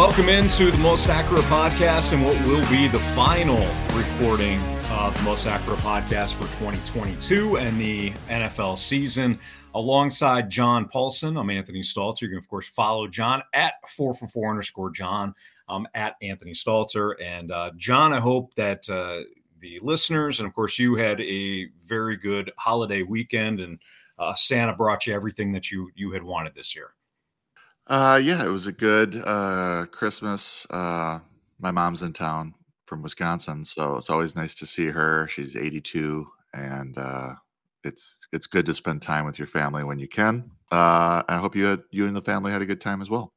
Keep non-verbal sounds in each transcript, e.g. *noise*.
welcome into the Most Accurate Podcast and what will be the final recording of the Most Accurate Podcast for 2022 and the NFL season. Alongside John Paulsen, I'm Anthony Stalter. You can, of course, follow John at 4for4 underscore John. I'm at Anthony Stalter. And uh, John, I hope that uh, the listeners and, of course, you had a very good holiday weekend and uh, Santa brought you everything that you you had wanted this year. Uh, yeah, it was a good uh, Christmas. Uh, my mom's in town from Wisconsin, so it's always nice to see her. She's 82, and uh, it's it's good to spend time with your family when you can. Uh, I hope you had, you and the family had a good time as well.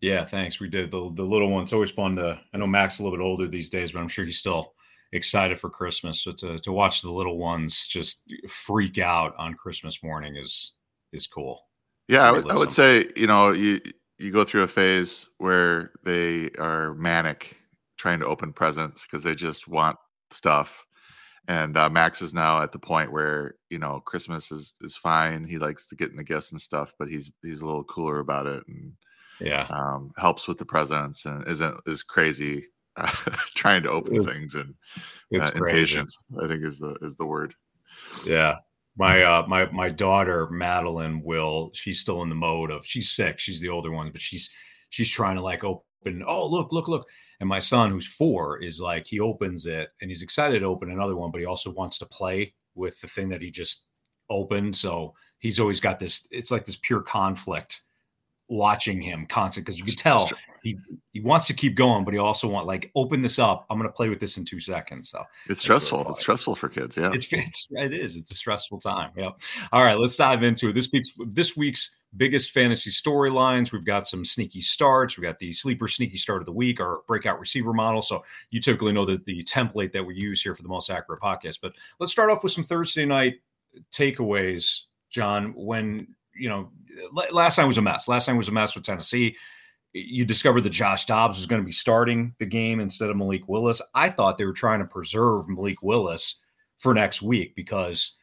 Yeah, thanks. We did the the little. It's always fun to. I know Max a little bit older these days, but I'm sure he's still excited for Christmas. So to to watch the little ones just freak out on Christmas morning is is cool. Yeah, I would, I would say you know you you go through a phase where they are manic trying to open presents because they just want stuff. And uh, Max is now at the point where you know Christmas is is fine. He likes to get in the gifts and stuff, but he's he's a little cooler about it and yeah, um, helps with the presents and isn't is crazy uh, *laughs* trying to open it's, things and it's uh, impatient. I think is the is the word. Yeah, my uh my my daughter Madeline will she's still in the mode of she's sick she's the older one but she's she's trying to like open oh look look look. And my son who's four is like he opens it and he's excited to open another one but he also wants to play with the thing that he just opened so he's always got this it's like this pure conflict watching him constant because you can tell he he wants to keep going, but he also want like open this up. I'm going to play with this in two seconds. So it's stressful. It's stressful for kids. Yeah, it's, it's it is. It's a stressful time. Yeah. All right, let's dive into it. This week's this week's biggest fantasy storylines. We've got some sneaky starts. We got the sleeper sneaky start of the week, our breakout receiver model. So you typically know that the template that we use here for the most accurate podcast. But let's start off with some Thursday night takeaways, John. When you know, last time was a mess. Last time was a mess with Tennessee. You discovered that Josh Dobbs was going to be starting the game instead of Malik Willis. I thought they were trying to preserve Malik Willis for next week because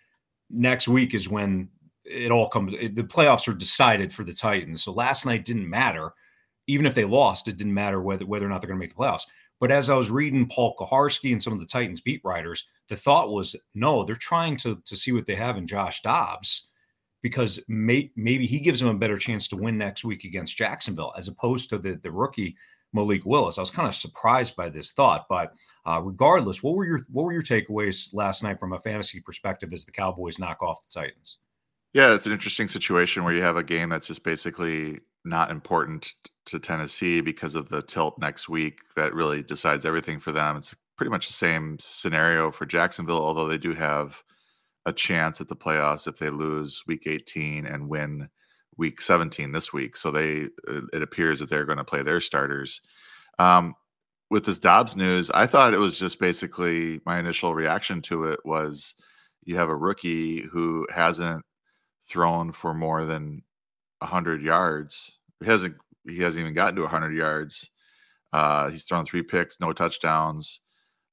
next week is when it all comes. The playoffs are decided for the Titans. So last night didn't matter. Even if they lost, it didn't matter whether whether or not they're going to make the playoffs. But as I was reading Paul Kuharsky and some of the Titans beat writers, the thought was no, they're trying to to see what they have in Josh Dobbs because may, maybe he gives them a better chance to win next week against Jacksonville as opposed to the, the rookie Malik Willis. I was kind of surprised by this thought, but uh, regardless, what were your what were your takeaways last night from a fantasy perspective as the Cowboys knock off the Titans? Yeah, it's an interesting situation where you have a game that's just basically not important to Tennessee because of the tilt next week that really decides everything for them. It's pretty much the same scenario for Jacksonville, although they do have a chance at the playoffs if they lose week 18 and win week 17 this week. So they uh, it appears that they're going to play their starters. Um, with this Dobbs news, I thought it was just basically my initial reaction to it was you have a rookie who hasn't thrown for more than 100 yards. He hasn't he hasn't even gotten to 100 yards. Uh, he's thrown three picks, no touchdowns,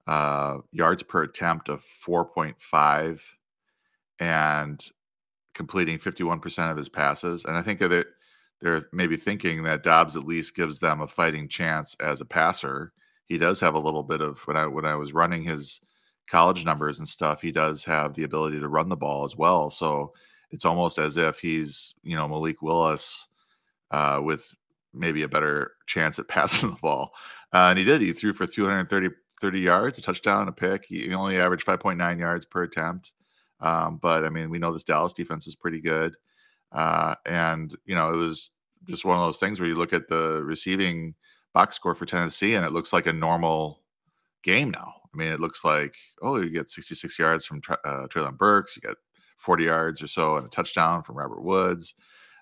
uh, yards per attempt of 4.5 and completing 51% of his passes. And I think that they're maybe thinking that Dobbs at least gives them a fighting chance as a passer. He does have a little bit of when I when I was running his college numbers and stuff, he does have the ability to run the ball as well. So it's almost as if he's, you know, Malik Willis uh, with maybe a better chance at *laughs* passing the ball. Uh, and he did. He threw for 230 30 yards, a touchdown, a pick. He, only averaged 5.9 yards per attempt. Um, but I mean, we know this Dallas defense is pretty good. Uh, and, you know, it was just one of those things where you look at the receiving box score for Tennessee and it looks like a normal game now. I mean, it looks like, oh, you get 66 yards from uh, Treylon Burks, you get 40 yards or so and a touchdown from Robert Woods.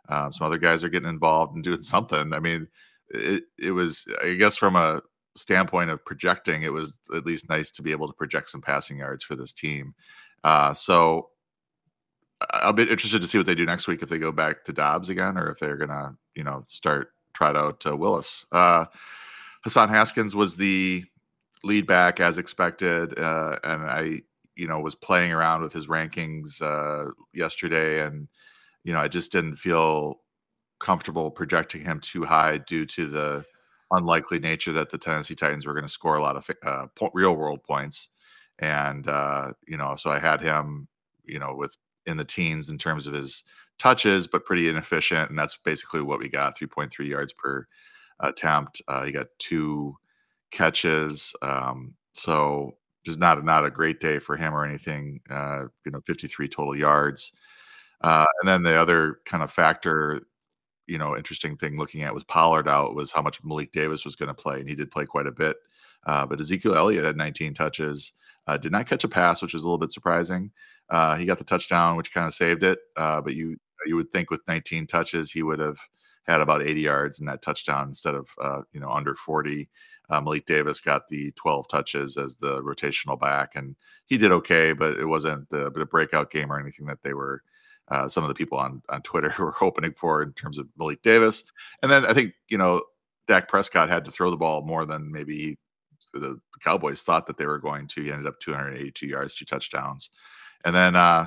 Um, some other guys are getting involved and doing *laughs* something. I mean, it, it was, I guess, from a standpoint of projecting, it was at least nice to be able to project some passing yards for this team. Uh, so I'll be interested to see what they do next week if they go back to Dobbs again or if they're gonna, you know, start trot out uh, Willis. Uh, Hassan Haskins was the lead back as expected, uh, and I, you know, was playing around with his rankings uh, yesterday, and you know, I just didn't feel comfortable projecting him too high due to the unlikely nature that the Tennessee Titans were going to score a lot of uh, po- real world points, and uh, you know, so I had him, you know, with in the teens in terms of his touches, but pretty inefficient, and that's basically what we got: three point three yards per attempt. Uh, he got two catches, um, so just not not a great day for him or anything. Uh, you know, fifty three total yards. Uh, and then the other kind of factor you know, interesting thing looking at was Pollard out was how much Malik Davis was going to play, and he did play quite a bit. Uh, but Ezekiel Elliott had 19 touches, uh, did not catch a pass, which is a little bit surprising. Uh, he got the touchdown, which kind of saved it. Uh, but you you would think with 19 touches, he would have had about 80 yards in that touchdown instead of uh, you know under 40. Uh, Malik Davis got the 12 touches as the rotational back, and he did okay, but it wasn't the, the breakout game or anything that they were uh, some of the people on on Twitter *laughs* were hoping for in terms of Malik Davis. And then I think you know Dak Prescott had to throw the ball more than maybe the Cowboys thought that they were going to. He ended up 282 yards, two touchdowns, and then uh,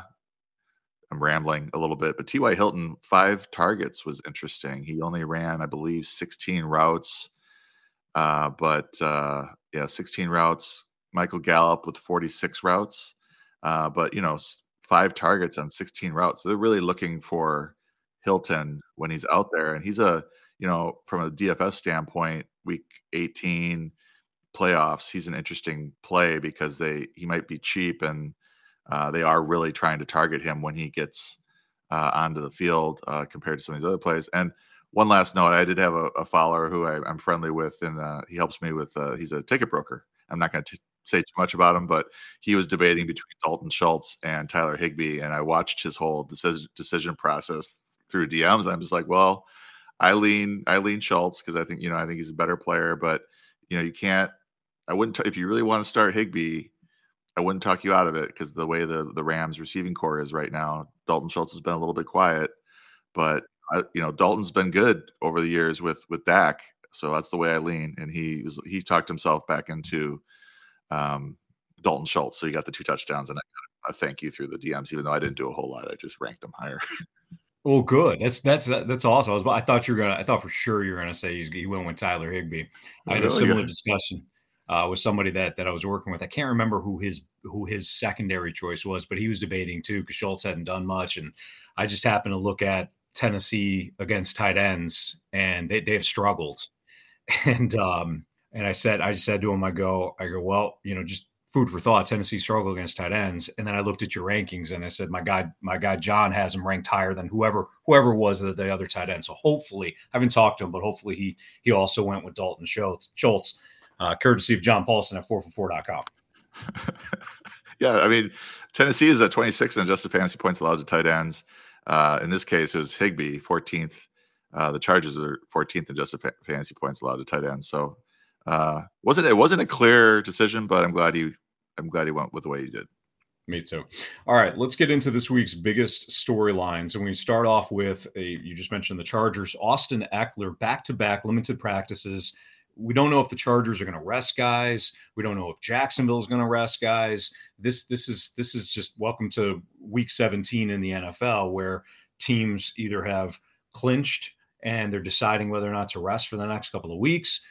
I'm rambling a little bit, but T.Y. Hilton five targets was interesting. He only ran, I believe, 16 routes, uh, but uh, yeah, 16 routes. Michael Gallup with 46 routes, uh, but you know five targets on 16 routes. So they're really looking for Hilton when he's out there. And he's a, you know, from a DFS standpoint, week 18 playoffs, he's an interesting play because they he might be cheap and uh, they are really trying to target him when he gets uh, onto the field uh, compared to some of these other plays. And one last note, I did have a, a follower who I, am friendly with, and uh, he helps me with. Uh, he's a ticket broker. I'm not going to say too much about him, but he was debating between Dalton Schultz and Tyler Higbee, and I watched his whole decision decision process through DMs. I'm just like, well, I lean I lean Schultz because I think you know I think he's a better player, but you know you can't. I wouldn't t- if you really want to start Higbee, I wouldn't talk you out of it because the way the the Rams receiving corps is right now, Dalton Schultz has been a little bit quiet, but I, you know Dalton's been good over the years with with Dak, so that's the way I lean. And he was he talked himself back into um, Dalton Schultz. So you got the two touchdowns, and I got a thank you through the DMs, even though I didn't do a whole lot. I just ranked them higher. *laughs* Well, good. That's that's that's awesome. I was I thought you were gonna. I thought for sure you were gonna say he went with Tyler Higbee. I had a similar discussion uh, with somebody that that I was working with. I can't remember who his who his secondary choice was, but he was debating too because Schultz hadn't done much, and I just happened to look at Tennessee against tight ends, and they they have struggled, *laughs* and um, and I said, I said to him, I go, I go, well, you know, just food for thought. Tennessee struggle against tight ends, and then I looked at your rankings and I said, my guy, my guy John has him ranked higher than whoever whoever was the, the other tight end. So hopefully, I haven't talked to him, but hopefully he he also went with Dalton Schultz, Schultz uh, courtesy of John Paulsen at 4for4.com. *laughs* yeah, I mean, Tennessee is at 26 in adjusted fantasy points allowed to tight ends. Uh, in this case, it was Higbee, 14th. Uh, the Chargers are 14th in adjusted fantasy points allowed to tight ends. So uh, wasn't it wasn't a clear decision, but I'm glad he I'm glad he went with the way he did. Me too. All right, let's get into this week's biggest storylines. And we start off with a you just mentioned the Chargers, Austin Ekeler, back to back limited practices. We don't know if the Chargers are going to rest guys. We don't know if Jacksonville is going to rest guys. This this is this is just welcome to week 17 in the NFL where teams either have clinched and they're deciding whether or not to rest for the next couple of weeks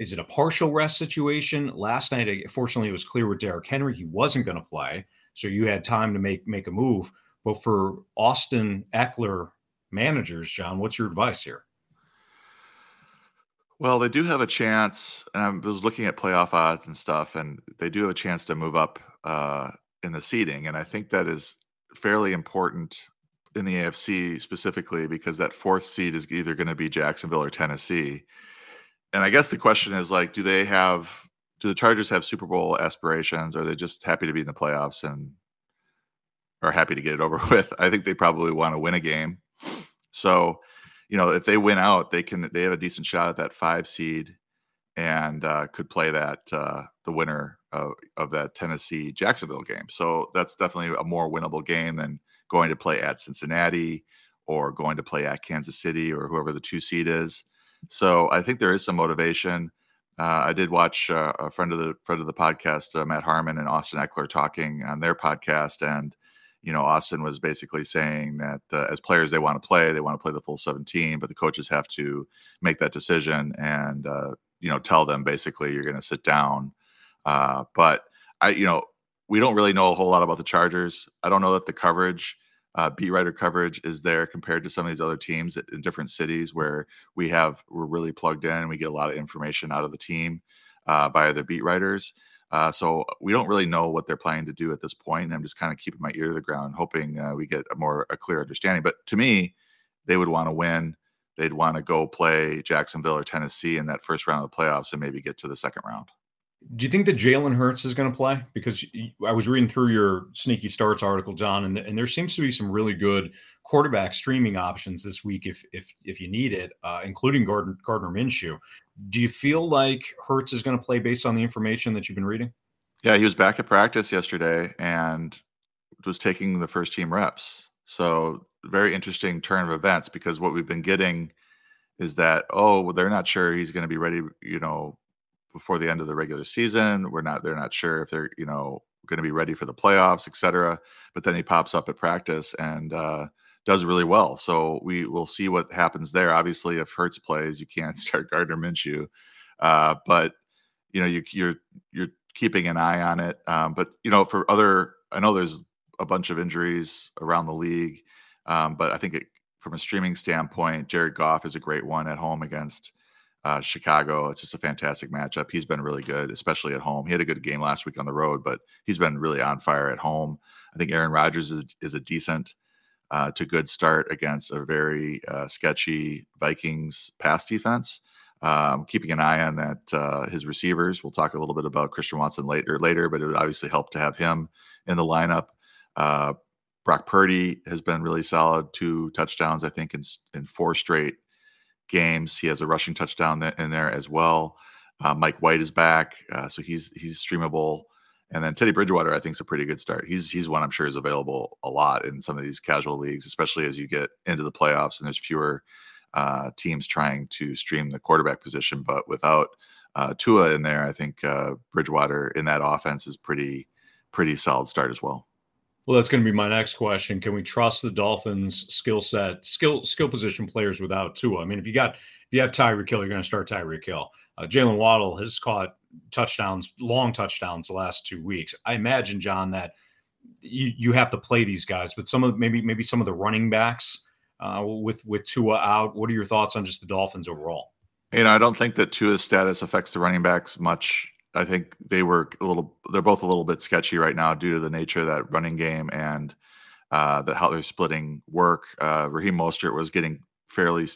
is it a partial rest situation? Last night, fortunately, it was clear with Derrick Henry he wasn't going to play, so you had time to make make a move. But for Austin Ekeler managers, John, what's your advice here? Well, they do have a chance, and I was looking at playoff odds and stuff, and they do have a chance to move up uh, in the seeding, and I think that is fairly important in the AFC specifically because that fourth seed is either going to be Jacksonville or Tennessee and I guess the question is like, do they have do the Chargers have Super Bowl aspirations? Or are they just happy to be in the playoffs and are happy to get it over *laughs* with? I think they probably want to win a game. So, you know, if they win out, they can they have a decent shot at that five seed and uh, could play that uh, the winner of, of that Tennessee Jacksonville game. So that's definitely a more winnable game than going to play at Cincinnati or going to play at Kansas City or whoever the two seed is. So I think there is some motivation. Uh, I did watch uh, a friend of the friend of the podcast, uh, Matt Harmon and Austin Ekeler, talking on their podcast, and you know, Austin was basically saying that uh, as players they want to play, they want to play the full 17, but the coaches have to make that decision. And uh, you know tell them basically you're going to sit down. Uh, but I you know we don't really know a whole lot about the Chargers. I don't know that the coverage uh, beat writer coverage is there compared to some of these other teams in different cities where we have we're really plugged in and we get a lot of information out of the team uh, by the beat writers. Uh, so we don't really know what they're planning to do at this point. And I'm just kind of keeping my ear to the ground, hoping uh, we get a more a clear understanding. But to me, they would want to win. They'd want to go play Jacksonville or Tennessee in that first round of the playoffs and maybe get to the second round. Do you think that Jalen Hurts is going to play? Because I was reading through your sneaky starts article, John, and, and there seems to be some really good quarterback streaming options this week if if if you need it, uh, including Gardner, Gardner Minshew. Do you feel like Hurts is going to play based on the information that you've been reading? Yeah, he was back at practice yesterday and was taking the first team reps. So very interesting turn of events because what we've been getting is that oh well, they're not sure he's going to be ready, you know, before the end of the regular season. We're not they're not sure if they're, you know, going to be ready for the playoffs, etc. But then he pops up at practice and uh, does really well. So we will see what happens there. Obviously, if Hurts plays, you can't *laughs* start Gardner Minshew, uh, but you know you, you're you're keeping an eye on it. Um, but you know, for other, I know there's a bunch of injuries around the league, um, but I think it, from a streaming standpoint, Jared Goff is a great one at home against uh, Chicago. It's just a fantastic matchup. He's been really good, especially at home. He had a good game last week on the road, but he's been really on fire at home. I think Aaron Rodgers is, is a decent uh, to good start against a very uh, sketchy Vikings pass defense. Um, keeping an eye on that uh, his receivers. We'll talk a little bit about Christian Watson later, later, but it would obviously help to have him in the lineup. Uh, Brock Purdy has been really solid, two touchdowns, I think, in in four straight games. He has a rushing touchdown in there as well. Uh, Mike White is back, uh, so he's he's streamable. And then Teddy Bridgewater, I think, is a pretty good start. He's he's one I'm sure is available a lot in some of these casual leagues, especially as you get into the playoffs and there's fewer uh, teams trying to stream the quarterback position. But without uh, Tua in there, I think uh, Bridgewater in that offense is pretty pretty solid start as well. Well, that's going to be my next question. Can we trust the Dolphins' skill set, skill skill position players without Tua? I mean, if you got if you have Tyreek Hill, you're going to start Tyreek Hill. Uh, Jaylen Waddle has caught touchdowns, long touchdowns, the last two weeks. I imagine, John, that you you have to play these guys, but some of maybe maybe some of the running backs uh, with with Tua out. What are your thoughts on just the Dolphins overall? You know, I don't think that Tua's status affects the running backs much. I think they were a little. They're both a little bit sketchy right now due to the nature of that running game and uh, that how they're splitting work. Uh, Raheem Mostert was getting fairly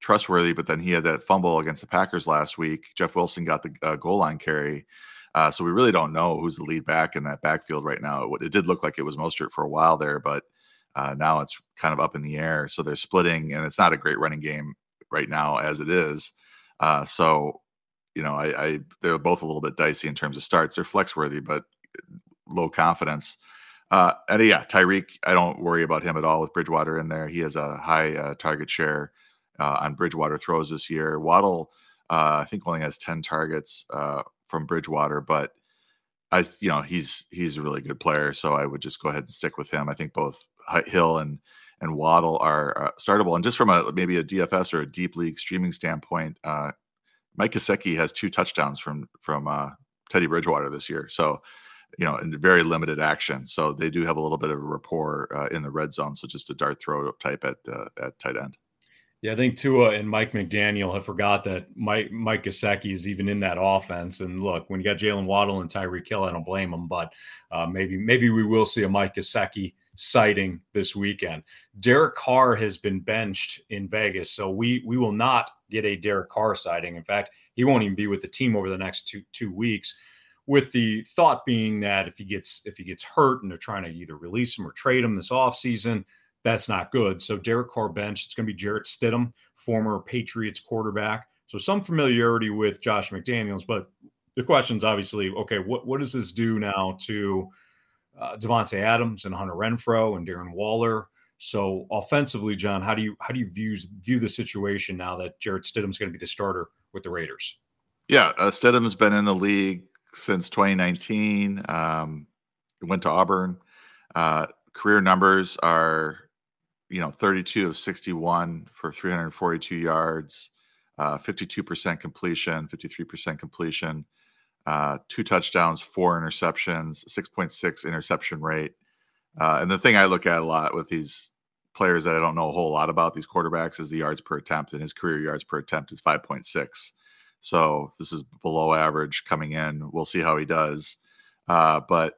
trustworthy, but then he had that fumble against the Packers last week. Jeff Wilson got the uh, goal line carry. Uh, so we really don't know who's the lead back in that backfield right now. It, it did look like it was Mostert for a while there, but uh, now it's kind of up in the air. So they're splitting, and it's not a great running game right now as it is. Uh, so, you know, I, I, they're both a little bit dicey in terms of starts. They're flex worthy, but low confidence. Uh, and yeah, Tyreek, I don't worry about him at all with Bridgewater in there. He has a high uh, target share uh, on Bridgewater throws this year. Waddle, uh, I think, only has ten targets uh, from Bridgewater, but I, you know, he's he's a really good player, so I would just go ahead and stick with him. I think both Hill and and Waddle are uh, startable. And just from a maybe a DFS or a deep league streaming standpoint, uh, Mike Gesicki has two touchdowns from from uh, Teddy Bridgewater this year. So you know, in very limited action. So they do have a little bit of a rapport uh, in the red zone. So just a dart throw type at uh, at tight end. Yeah, I think Tua and Mike McDaniel have forgot that Mike Mike is even in that offense. And look, when you got Jaylen Waddle and Tyreek Hill, I don't blame them. But uh, maybe maybe we will see a Mike Gesicki sighting this weekend. Derek Carr has been benched in Vegas, so we we will not get a Derek Carr sighting. In fact, he won't even be with the team over the next two two weeks. With the thought being that if he gets if he gets hurt and they're trying to either release him or trade him this offseason, that's not good. So Derek Carr bench. It's going to be Jarrett Stidham, former Patriots quarterback. So some familiarity with Josh McDaniels, but the question is obviously, okay, what what does this do now to uh, Davante Adams and Hunter Renfrow and Darren Waller. So offensively, John, how do you how do you view view the situation now that Jarrett Stidham's going to be the starter with the Raiders? Yeah, uh, Stidham's been in the league since 2019. Um, went to Auburn. Uh, career numbers are, you know, 32 of 61 for 342 yards, uh, 52% completion, 53% completion, uh, two touchdowns, four interceptions, 6.6 interception rate. Uh, and the thing I look at a lot with these players that I don't know a whole lot about, these quarterbacks, is the yards per attempt, and his career yards per attempt is 5.6. So this is below average coming in. We'll see how he does. Uh, but,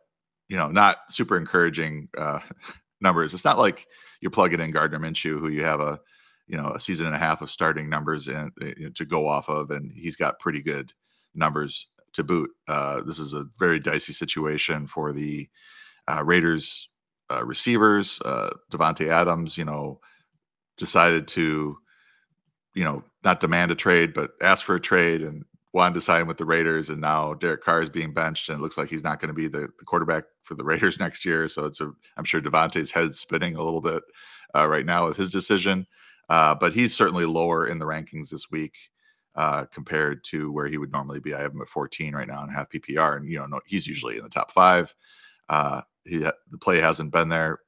you know, not super encouraging uh, *laughs* numbers. It's not like you're plugging in Gardner Minshew, who you have a, you know, a season and a half of starting numbers and to go off of, and he's got pretty good numbers to boot. Uh, this is a very dicey situation for the uh, Raiders uh, receivers. Uh, Davante Adams, you know, decided to, you know, not demand a trade, but ask for a trade and wanted to sign with the Raiders. And now Derek Carr is being benched, and it looks like he's not going to be the, the, quarterback for the *laughs* Raiders next year. So it's a, I'm sure Davante's head spinning a little bit uh, right now with his decision. Uh, but he's certainly lower in the rankings this week uh, compared to where he would normally be. I have him at 14 right now in half PPR, and you know no, he's usually in the top five. Uh, he the play hasn't been there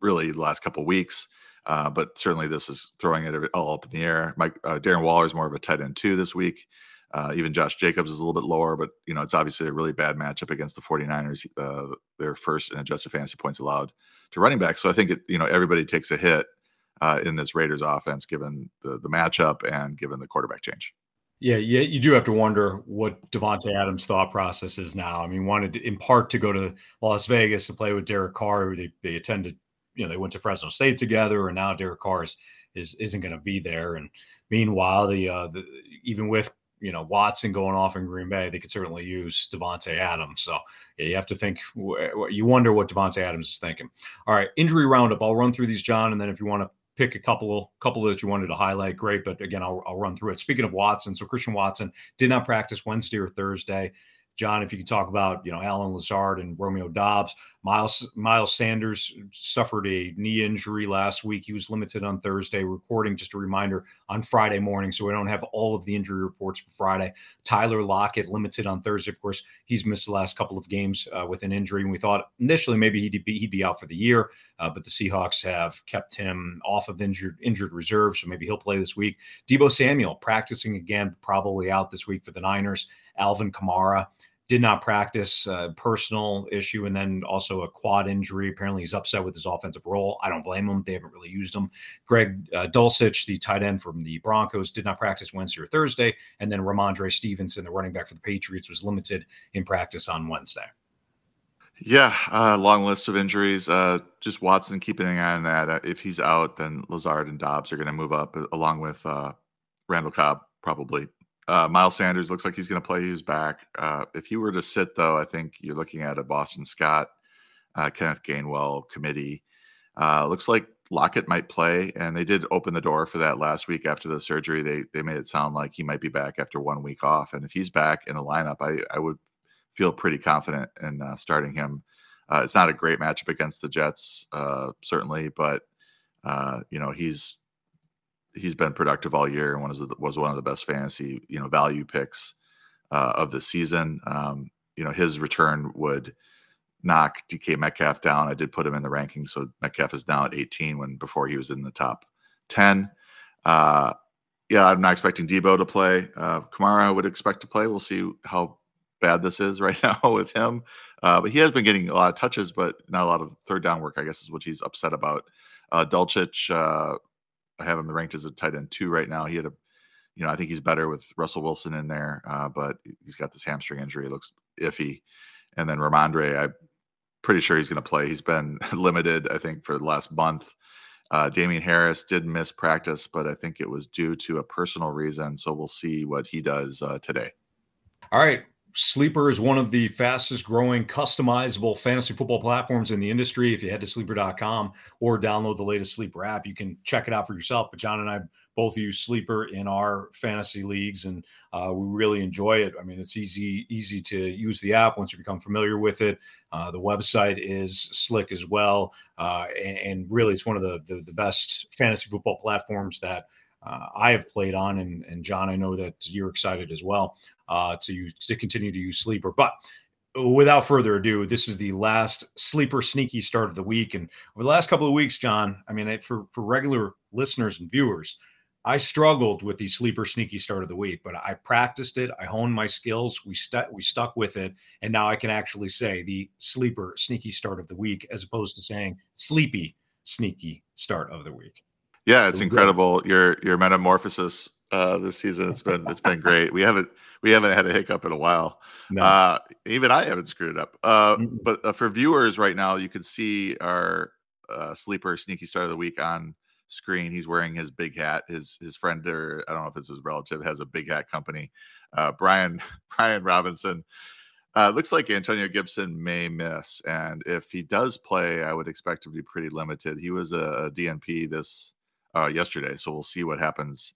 really the last couple weeks, uh, but certainly this is throwing it all up in the air. Mike uh, Darren Waller is more of a tight end too this week. Uh, even Josh Jacobs is a little bit lower, but you know it's obviously a really bad matchup against the 49ers. Uh, they're first in adjusted fantasy points allowed to running back, so I think it, you know everybody takes a hit uh, in this Raiders offense, given the the matchup and given the quarterback change. Yeah, yeah, you do have to wonder what Davante Adams' thought process is now. I mean, wanted in part to go to Las Vegas to play with Derek Carr. They they attended, you know, they went to Fresno State together, and now Derek Carr is, is isn't going to be there. And meanwhile, the, uh, the even with you know Watson going off in Green Bay, they could certainly use Davante Adams. So yeah, you have to think. You wonder what Davante Adams is thinking. All right, injury roundup. I'll run through these, John, and then if you want to pick a couple couple that you wanted to highlight, great. But again, I'll, I'll run through it. Speaking of Watson, so Christian Watson did not practice Wednesday or Thursday. John, if you could talk about, you know, Allen Lazard and Romeo Doubs, Miles Miles Sanders suffered a knee injury last week. He was limited on Thursday. Recording just a reminder on Friday morning, so we don't have all of the injury reports for Friday. Tyler Lockett limited on Thursday. Of course, he's missed the last couple of games uh, with an injury, and we thought initially maybe he'd be he'd be out for the year, uh, but the Seahawks have kept him off of injured injured reserve, so maybe he'll play this week. Deebo Samuel practicing again, probably out this week for the Niners. Alvin Kamara did not practice, uh, personal issue, and then also a quad injury. Apparently, he's upset with his offensive role. I don't blame him. They haven't really used him. Greg uh, Dulcich, the tight end from the Broncos, did not practice Wednesday or Thursday. And then Rhamondre Stevenson, the running back for the Patriots, was limited in practice on Wednesday. Yeah, uh, long list of injuries. Uh, just Watson keeping an eye on that. Uh, if he's out, then Lazard and Doubs are going to move up uh, along with uh, Randall Cobb, probably uh, Miles Sanders looks like he's going to play. He's back. Uh, if he were to sit, though, I think you're looking at a Boston Scott, uh, Kenneth Gainwell committee. Uh, looks like Lockett might play, and they did open the door for that last week after the surgery. They they made it sound like he might be back after one week off, and if he's back in the lineup, I I would feel pretty confident in uh, starting him. Uh, it's not a great matchup against the Jets, certainly, but you know he's he's been productive all year and was was one of the best fantasy you know value picks uh, of the season. Um, you know his return would knock DK Metcalf down. I did put him in the ranking, so Metcalf is now at 18 when before he was in the top 10. Uh, yeah, I'm not expecting Deebo to play. Uh, Kamara I would expect to play. We'll see how bad this is *laughs* right now with him. Uh, but he has been getting a lot of touches, but not a lot of third down work. I guess is what he's upset about. Uh, Dulcich, uh, I have him ranked as a tight end two right now. He had a, you know, I think he's better with Russell Wilson in there, uh, but he's got this hamstring injury. It looks iffy. And then Rhamondre, I'm pretty sure he's going to play. He's been *laughs* limited, I think, for the last month. Uh, Damien Harris did miss practice, but I think it was due to a personal reason. So we'll see what he does uh, today. All right. Sleeper is one of the fastest growing customizable fantasy football platforms in the industry. If you head to sleeper.com or download the latest Sleeper app, you can check it out for yourself. But John and I both use Sleeper in our fantasy leagues, and uh, we really enjoy it. I mean, it's easy easy to use the app once you become familiar with it. Uh, the website is slick as well, uh, and, really, it's one of the, the, the best fantasy football platforms that uh, I have played on, and, and John, I know that you're excited as well uh, to use to continue to use sleeper. But without further ado, this is the last sleeper sneaky start of the week, and over the last couple of weeks, John, I mean, for for regular listeners and viewers, I struggled with the sleeper sneaky start of the week, but I practiced it. I honed my skills. We stuck we stuck with it, and now I can actually say the sleeper sneaky start of the week as opposed to saying sleepy sneaky start of the week. Yeah, it's incredible your your metamorphosis uh, this season. It's been it's been great. We haven't we haven't had a hiccup in a while. No. Uh, even I haven't screwed it up. Uh, mm-hmm. But uh, for viewers right now, you can see our uh, sleeper sneaky start of the week on screen. He's wearing his big hat. His his friend or I don't know if it's his relative has a big hat company. Uh, Brian *laughs* Brian Robinson. Uh, looks like Antonio Gibson may miss, and if he does play, I would expect to be pretty limited. He was a, a DNP this uh, yesterday, so we'll see what happens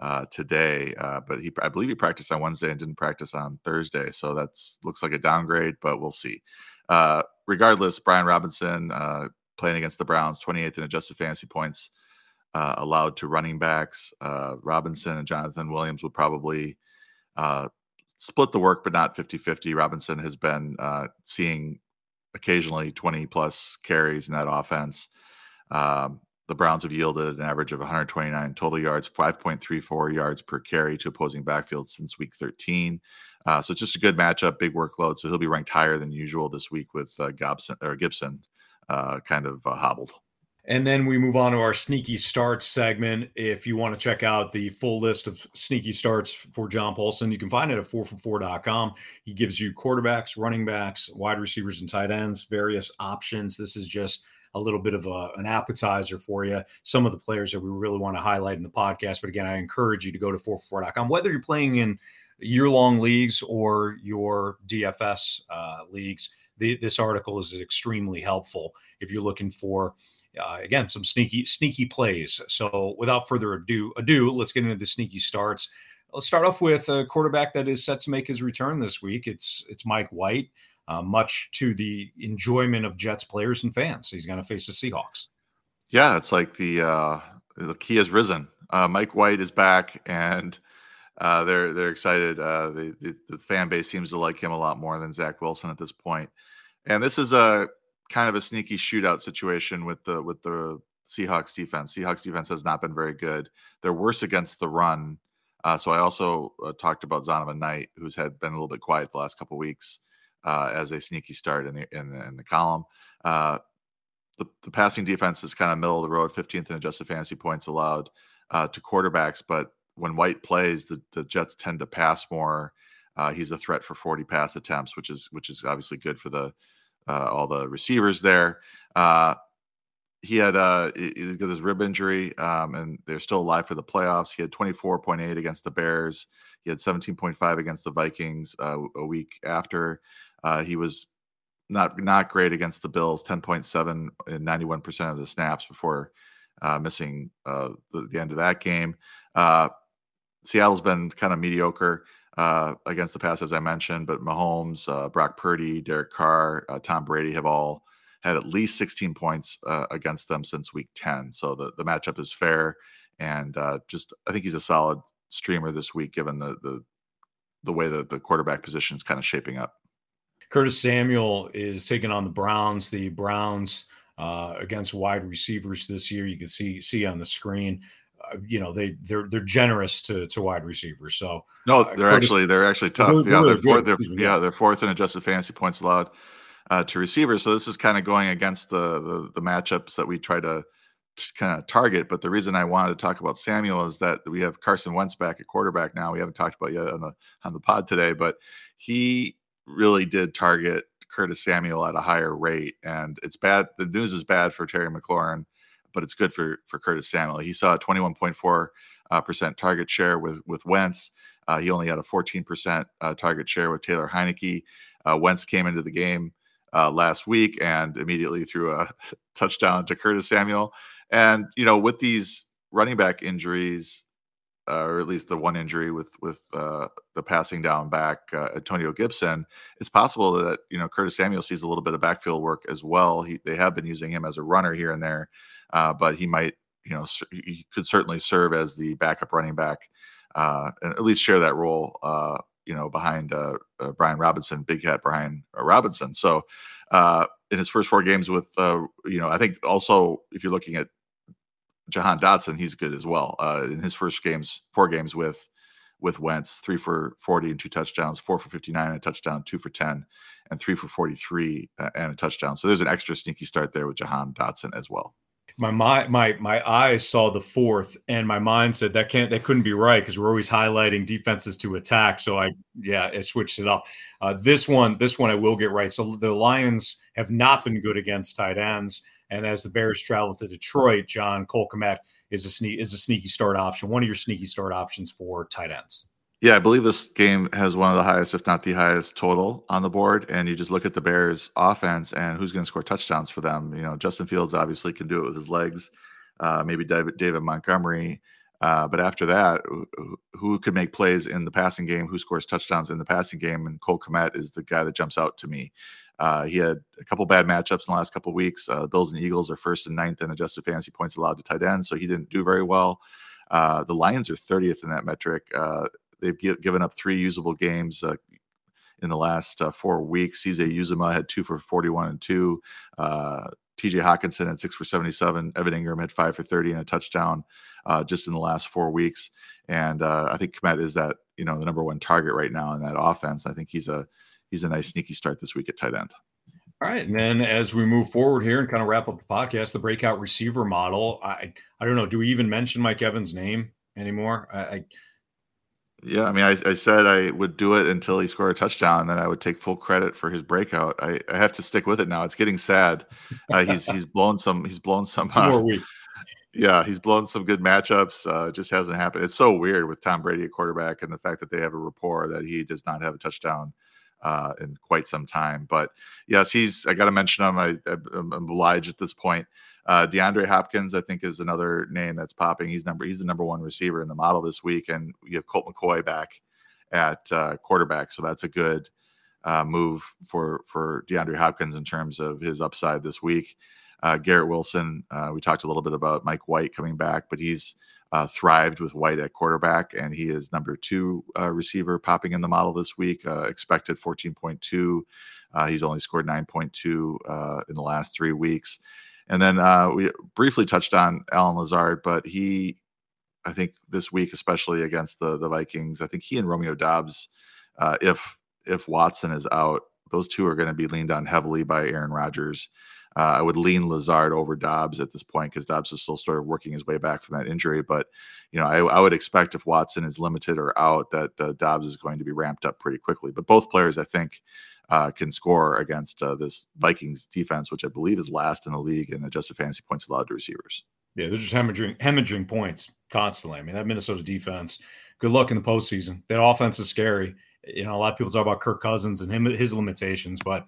uh, today. Uh, but he, I believe, he practiced on Wednesday and didn't practice on Thursday, so that's looks like a downgrade, but we'll see. Uh, regardless, Brian Robinson uh, playing against the Browns, 28th in adjusted fantasy points uh, allowed to running backs. Uh, Robinson and Jonathan Williams would probably uh, split the work, but not 50 50. Robinson has been uh, seeing occasionally 20 plus carries in that offense. Um, the Browns have yielded an average of 129 total yards, 5.34 yards per carry to opposing backfields since week 13. Uh, so it's just a good matchup, big workload. So he'll be ranked higher than usual this week with uh, Gobson or Gibson uh, kind of uh, hobbled. And then we move on to our sneaky starts segment. If you want to check out the full list of sneaky starts for John Paulsen, you can find it at 4for4.com. He gives you quarterbacks, running backs, wide receivers, and tight ends, various options. This is just a little bit of a, an appetizer for you. Some of the players that we really want to highlight in the podcast. But again, I encourage you to go to 4for4.com, whether you're playing in year long leagues or your DFS uh, leagues. The, this article is extremely helpful if you're looking for uh, again some sneaky sneaky plays. So without further ado, ado, let's get into the sneaky starts. Let's start off with a quarterback that is set to make his return this week. It's it's Mike White, uh, much to the enjoyment of Jets players and fans. He's going to face the Seahawks. Yeah, it's like the uh, the key has risen. Uh, Mike White is back, and uh, they're they're excited. Uh, the, the, the fan base seems to like him a lot more than Zach Wilson at this point. And this is a kind of a sneaky shootout situation with the with the Seahawks defense. Seahawks defense has not been very good. They're worse against the run. Uh, so I also uh, talked about Zonovan Knight, who's had been a little bit quiet the last couple weeks uh, as a sneaky start in the in the, in the column. Uh, the, the passing defense is kind of middle of the road, 15th in adjusted fantasy points allowed uh, to quarterbacks. But when White plays, the, the Jets tend to pass more. Uh, he's a threat for 40 pass attempts, which is which is obviously good for the uh, all the receivers there. Uh, he had uh, he got his rib injury, um, and they're still alive for the playoffs. He had 24.8 against the Bears. He had 17.5 against the Vikings uh, a week after. Uh, he was not not great against the Bills. 10.7 in 91 percent of the snaps before uh, missing uh, the, the, end of that game. Uh, Seattle's been kind of mediocre uh, against the pass, as I mentioned, but Mahomes, uh, Brock Purdy, Derek Carr, uh, Tom Brady have all had at least 16 points against them since week 10. So the, the matchup is fair. And just, I think he's a solid streamer this week, given the, the, the way that the quarterback position is kind of shaping up. Curtis Samuel is taking on the Browns. The Browns uh, against wide receivers this year. You can see see on the screen. Uh, you know they they're they're generous to to wide receivers. So no, uh, they're Curtis, actually they're actually tough. They're, yeah, they're, fourth, they're yeah they're fourth in adjusted fantasy points allowed uh, to receivers. So this is kind of going against the, the the matchups that we try to kind of target. But the reason I wanted to talk about Samuel is that we have Carson Wentz back at quarterback now. We haven't talked about yet on the on the pod today, but he really did target Curtis Samuel at a higher rate, and it's bad. The news is bad for Terry McLaurin but it's good for for Curtis Samuel. He saw a 21.4 uh, percent target share with with Wentz. Uh, he only had a 14 percent uh, target share with Taylor Heinicke. Uh, Wentz came into the game uh, last week and immediately threw a *laughs* touchdown to Curtis Samuel. And you know, with these running back injuries, uh, or at least the one injury with with uh, the passing down back uh, Antonio Gibson, it's possible that you know Curtis Samuel sees a little bit of backfield work as well. He, they have been using him as a runner here and there, uh, but he might, you know, he could certainly serve as the backup running back uh, and at least share that role, you know, behind Brian Robinson, Big Hat Brian Robinson. So in his first four games with, you know, I think also if you're looking at Jahan Dotson, he's good as well. Uh, in his first games, four games with with Wentz, three for 40 and two touchdowns, four for 59 and a touchdown, two for 10, and three for 43 uh, and a touchdown. So there's an extra sneaky start there with Jahan Dotson as well. My my my my eyes saw the fourth, and my mind said that can't that couldn't be right because we're always highlighting defenses to attack. So I yeah, it switched it up. Uh, this one this one I will get right. So the Lions have not been good against tight ends, and as the Bears travel to Detroit, John Cole is a sneak is a sneaky start option. One of your sneaky start options for tight ends. Yeah, I believe this game has one of the highest, if not the highest, total on the board. And you just look at the Bears' offense and who's going to score touchdowns for them. You know, Justin Fields obviously can do it with his legs. Uh, maybe David, David Montgomery. Uh, but after that, who, who could make plays in the passing game? Who scores touchdowns in the passing game? And Cole Kmet is the guy that jumps out to me. Uh, he had a couple bad matchups in the last couple weeks. Uh, Bills and Eagles are first and ninth in adjusted fantasy points allowed to tight ends, so he didn't do very well. Uh, the Lions are 30th in that metric. Uh, they've given up three usable games uh, in the last uh, four weeks. CJ Uzomah had two for 41 and two. TJ Hockenson had six for 77. Evan Engram had five for 30 and a touchdown just in the last four weeks. And I think Kmet is that, you know, the number one target right now in that offense. I think he's a he's a nice sneaky start this week at tight end. All right, and then as we move forward here and kind of wrap up the podcast, the breakout receiver model. I I don't know. Do we even mention Mike Evans' name anymore? I, I yeah, I mean, I, I, said I would do it until he scored a touchdown, and then I would take full credit for his breakout. I, I have to stick with it now. It's getting sad. Uh, he's *laughs* he's blown some. He's blown some. Two more uh, weeks. Yeah, he's blown some good matchups. Uh, just hasn't happened. It's so weird with Tom Brady at quarterback, and the fact that they have a rapport that he does not have a touchdown uh, in quite some time. But yes, he's. I got to mention him. I, am obliged at this point. Uh, DeAndre Hopkins, I think, is another name that's popping. He's number. He's the number one receiver in the model this week, and you have Colt McCoy back at uh, quarterback, so that's a good uh, move for for DeAndre Hopkins in terms of his upside this week. Uh, Garrett Wilson, uh, we talked a little bit about Mike White coming back, but he's uh, thrived with White at quarterback, and he is number two uh, receiver popping in the model this week. Uh, expected 14.2. Uh, he's only scored 9.2 uh, in the last three weeks. And then uh, we briefly touched on Allen Lazard, but he, I think this week, especially against the the Vikings, I think he and Romeo Doubs, if if Watson is out, those two are going to be leaned on heavily by Aaron Rodgers. Uh, I would lean Lazard over Doubs at this point because Doubs is still sort of working his way back from that injury. But you know, I, I would expect if Watson is limited or out, that uh, Doubs is going to be ramped up pretty quickly. But both players, I think, uh, can score against uh, this Vikings defense, which I believe is last in the league in adjusted fantasy points allowed to receivers. Yeah, they're just hemorrhaging, hemorrhaging points constantly. I mean, that Minnesota defense. Good luck in the postseason. That offense is scary. You know, a lot of people talk about Kirk Cousins and him his limitations, but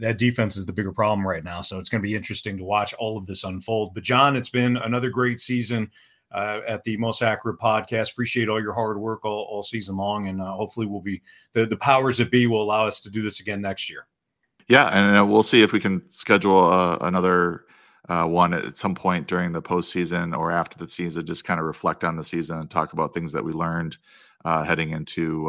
that defense is the bigger problem right now. So it's going to be interesting to watch all of this unfold. But John, it's been another great season uh, at the Most Accurate Podcast. Appreciate all your hard work all, all season long, and uh, hopefully we'll be the the powers that be will allow us to do this again next year. Yeah, and uh, we'll see if we can schedule uh, another. Uh, one at some point during the postseason or after the season, just kind of reflect on the season and talk about things that we learned uh, heading into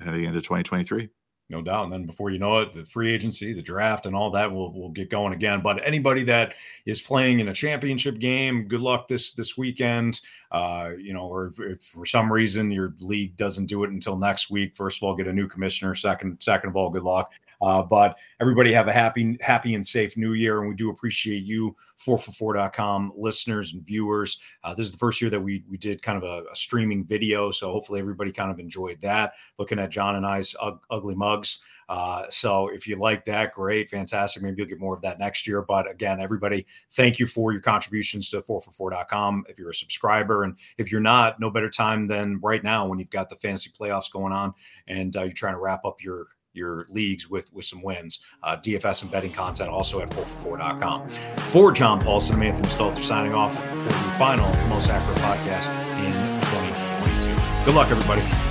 heading into 2023 no doubt. And then before you know it, the free agency, the draft, and all that will will get going again. But anybody that is playing in a championship game, good luck this this weekend. Uh, you know, or if, if, for some reason your league doesn't do it until next week, first of all, get a new commissioner. Second, second of all, good luck. Uh, but everybody have a happy, happy and safe new year. And we do appreciate you, 4for4.com listeners and viewers. Uh, this is the first year that we we did kind of a, a, streaming video. So hopefully everybody kind of enjoyed that, looking at John and I's ugly mugs. Uh, so if you like that, great, fantastic. Maybe you'll get more of that next year. But again, everybody, thank you for your contributions to 4for4.com. If you're a subscriber, and if you're not, no better time than right now when you've got the fantasy playoffs going on and uh, you're trying to wrap up your your leagues with with some wins. Uh, DFS and betting content also at 4for4.com. John Paulsen, I'm Anthony Stalter signing off for the final Most Accurate podcast in 2022. Good luck, everybody.